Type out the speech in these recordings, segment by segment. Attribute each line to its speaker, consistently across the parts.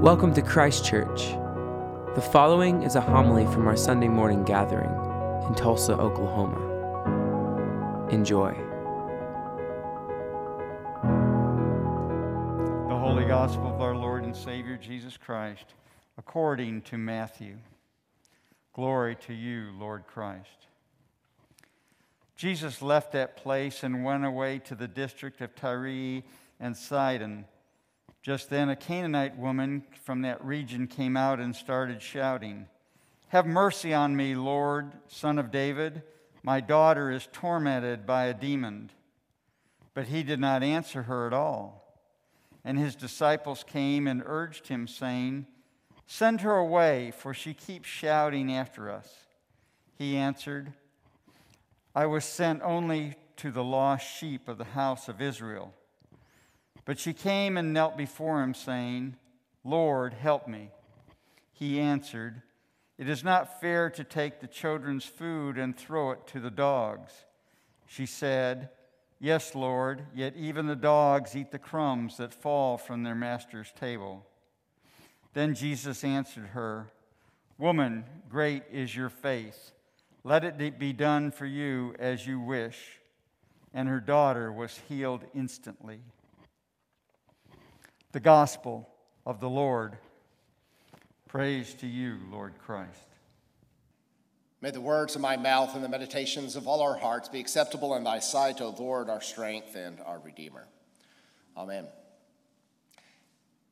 Speaker 1: Welcome to Christ Church. The following is a homily from our Sunday morning gathering in Tulsa, Oklahoma. Enjoy.
Speaker 2: The Holy Gospel of our Lord and Savior Jesus Christ, according to Matthew. Glory to you, Lord Christ. Jesus left that place and went away to the district of Tyre and Sidon. Just then, a Canaanite woman from that region came out and started shouting, Have mercy on me, Lord, son of David. My daughter is tormented by a demon. But he did not answer her at all. And his disciples came and urged him, saying, Send her away, for she keeps shouting after us. He answered, I was sent only to the lost sheep of the house of Israel. But she came and knelt before him, saying, Lord, help me. He answered, It is not fair to take the children's food and throw it to the dogs. She said, Yes, Lord, yet even the dogs eat the crumbs that fall from their master's table. Then Jesus answered her, Woman, great is your faith. Let it be done for you as you wish. And her daughter was healed instantly. The gospel of the Lord. Praise to you, Lord Christ.
Speaker 3: May the words of my mouth and the meditations of all our hearts be acceptable in thy sight, O Lord, our strength and our Redeemer. Amen.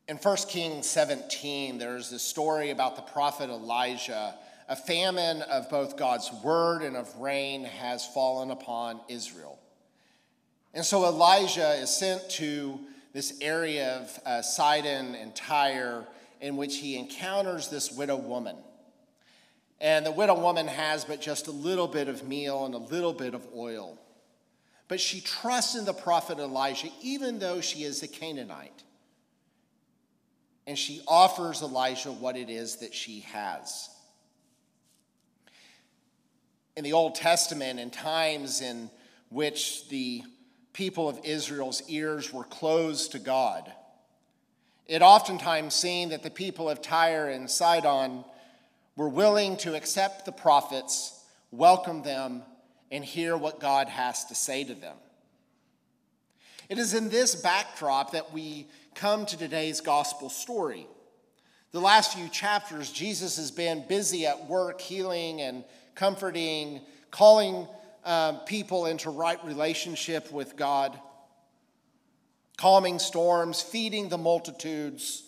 Speaker 3: In 1 Kings 17, there's this story about the prophet Elijah a famine of both God's word and of rain has fallen upon Israel. And so Elijah is sent to this area of uh, Sidon and Tyre in which he encounters this widow woman. And the widow woman has but just a little bit of meal and a little bit of oil. But she trusts in the prophet Elijah, even though she is a Canaanite. And she offers Elijah what it is that she has in the Old Testament, in times in which the people of Israel's ears were closed to God, it oftentimes seemed that the people of Tyre and Sidon were willing to accept the prophets, welcome them, and hear what God has to say to them. It is in this backdrop that we come to today's gospel story. The last few chapters, Jesus has been busy at work healing and comforting, calling um, people into right relationship with God, calming storms, feeding the multitudes.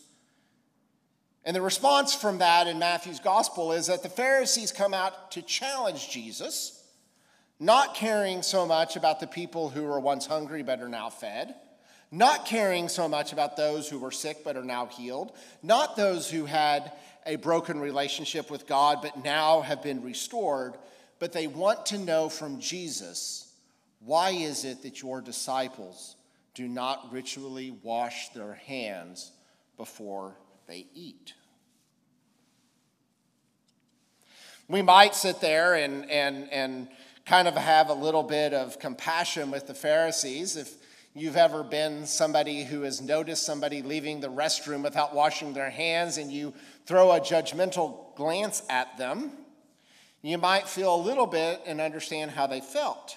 Speaker 3: And the response from that in Matthew's gospel is that the Pharisees come out to challenge Jesus, not caring so much about the people who were once hungry but are now fed, not caring so much about those who were sick but are now healed, not those who had a broken relationship with God but now have been restored, but they want to know from Jesus why is it that your disciples do not ritually wash their hands before they eat? We might sit there and, and, and kind of have a little bit of compassion with the Pharisees if you've ever been somebody who has noticed somebody leaving the restroom without washing their hands and you throw a judgmental glance at them, you might feel a little bit and understand how they felt.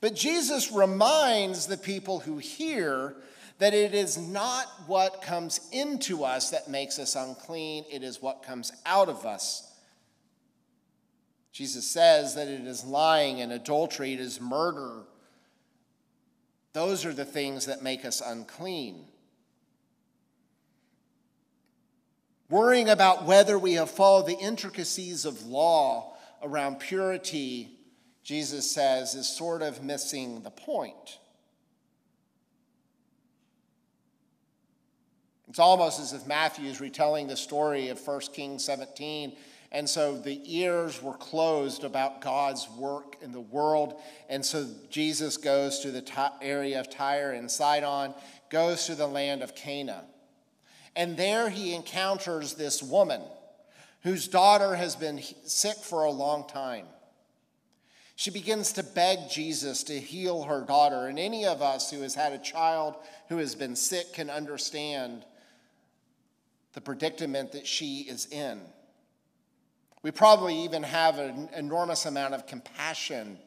Speaker 3: But Jesus reminds the people who hear that it is not what comes into us that makes us unclean, it is what comes out of us. Jesus says that it is lying and adultery, it is murder, those are the things that make us unclean. Worrying about whether we have followed the intricacies of law around purity, Jesus says, is sort of missing the point. It's almost as if Matthew is retelling the story of 1 Kings 17 and so the ears were closed about God's work in the world. And so Jesus goes to the area of Tyre and Sidon, goes to the land of Canaan. And there he encounters this woman whose daughter has been sick for a long time. She begins to beg Jesus to heal her daughter. And any of us who has had a child who has been sick can understand the predicament that she is in. We probably even have an enormous amount of compassion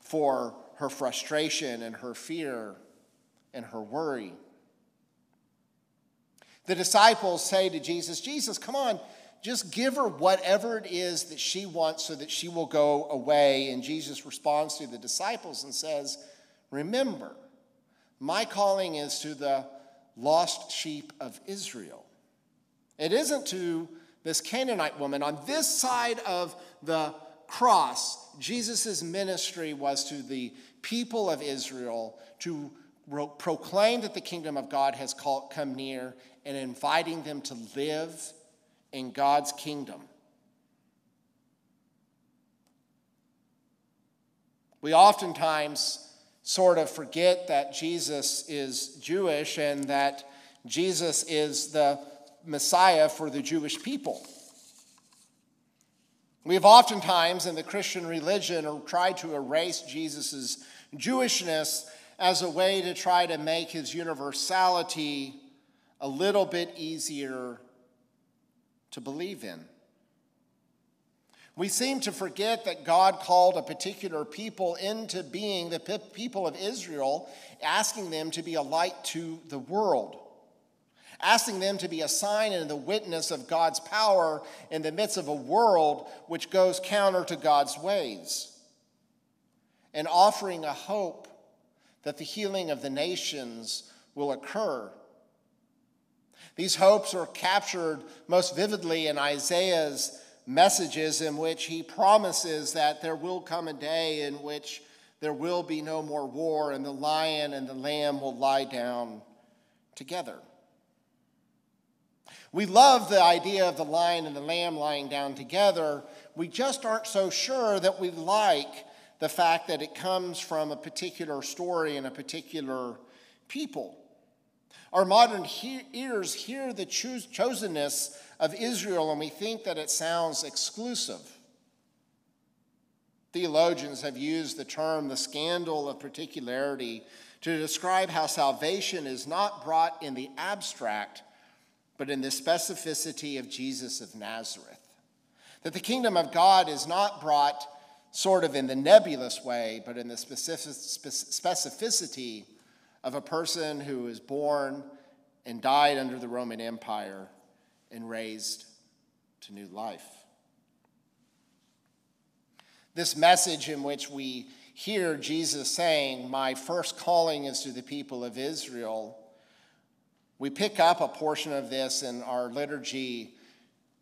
Speaker 3: for her frustration and her fear and her worry. The disciples say to Jesus, Jesus, come on, just give her whatever it is that she wants so that she will go away. And Jesus responds to the disciples and says, Remember, my calling is to the lost sheep of Israel. It isn't to this Canaanite woman. On this side of the cross, Jesus' ministry was to the people of Israel to proclaim that the kingdom of God has come near and inviting them to live in God's kingdom. We oftentimes sort of forget that Jesus is Jewish and that Jesus is the Messiah for the Jewish people. We have oftentimes in the Christian religion tried to erase Jesus' Jewishness as a way to try to make his universality a little bit easier to believe in. We seem to forget that God called a particular people into being the people of Israel, asking them to be a light to the world, asking them to be a sign and the witness of God's power in the midst of a world which goes counter to God's ways, and offering a hope that the healing of the nations will occur these hopes are captured most vividly in Isaiah's messages, in which he promises that there will come a day in which there will be no more war, and the lion and the lamb will lie down together. We love the idea of the lion and the lamb lying down together. We just aren't so sure that we like the fact that it comes from a particular story and a particular people. Our modern he- ears hear the cho- chosenness of Israel and we think that it sounds exclusive. Theologians have used the term the scandal of particularity to describe how salvation is not brought in the abstract, but in the specificity of Jesus of Nazareth. That the kingdom of God is not brought sort of in the nebulous way, but in the specific, specificity of a person who was born and died under the Roman Empire and raised to new life. This message, in which we hear Jesus saying, My first calling is to the people of Israel, we pick up a portion of this in our liturgy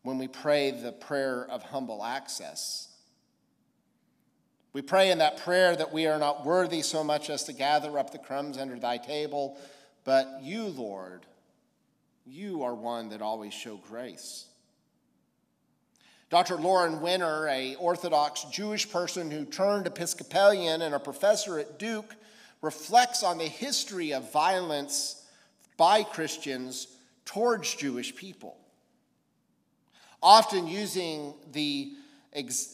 Speaker 3: when we pray the prayer of humble access. We pray in that prayer that we are not worthy so much as to gather up the crumbs under thy table, but you, Lord, you are one that always show grace. Dr. Lauren Winner, a Orthodox Jewish person who turned Episcopalian and a professor at Duke, reflects on the history of violence by Christians towards Jewish people. Often using the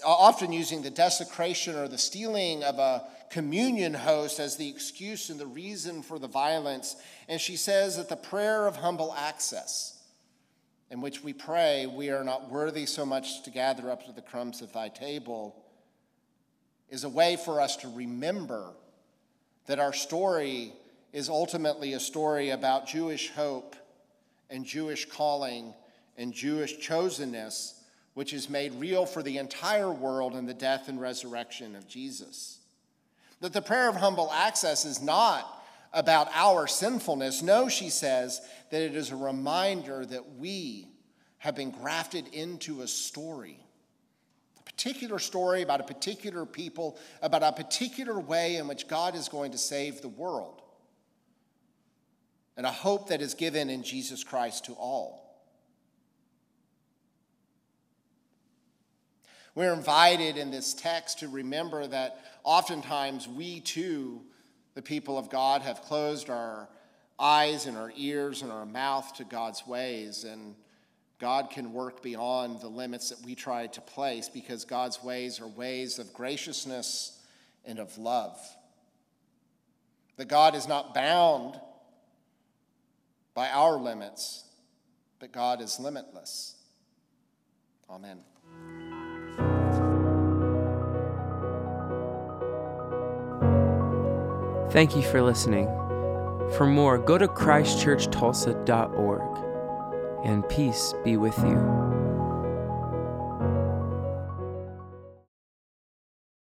Speaker 3: often using the desecration or the stealing of a communion host as the excuse and the reason for the violence. And she says that the prayer of humble access, in which we pray, We are not worthy so much to gather up to the crumbs of thy table, is a way for us to remember that our story is ultimately a story about Jewish hope and Jewish calling and Jewish chosenness which is made real for the entire world in the death and resurrection of Jesus. That the prayer of humble access is not about our sinfulness. No, she says that it is a reminder that we have been grafted into a story, a particular story about a particular people, about a particular way in which God is going to save the world, and a hope that is given in Jesus Christ to all. We're invited in this text to remember that oftentimes we too, the people of God, have closed our eyes and our ears and our mouth to God's ways. And God can work beyond the limits that we try to place because God's ways are ways of graciousness and of love. That God is not bound by our limits, but God is limitless. Amen.
Speaker 1: Thank you for listening. For more, go to christchurchtulsa.org, and peace be with you.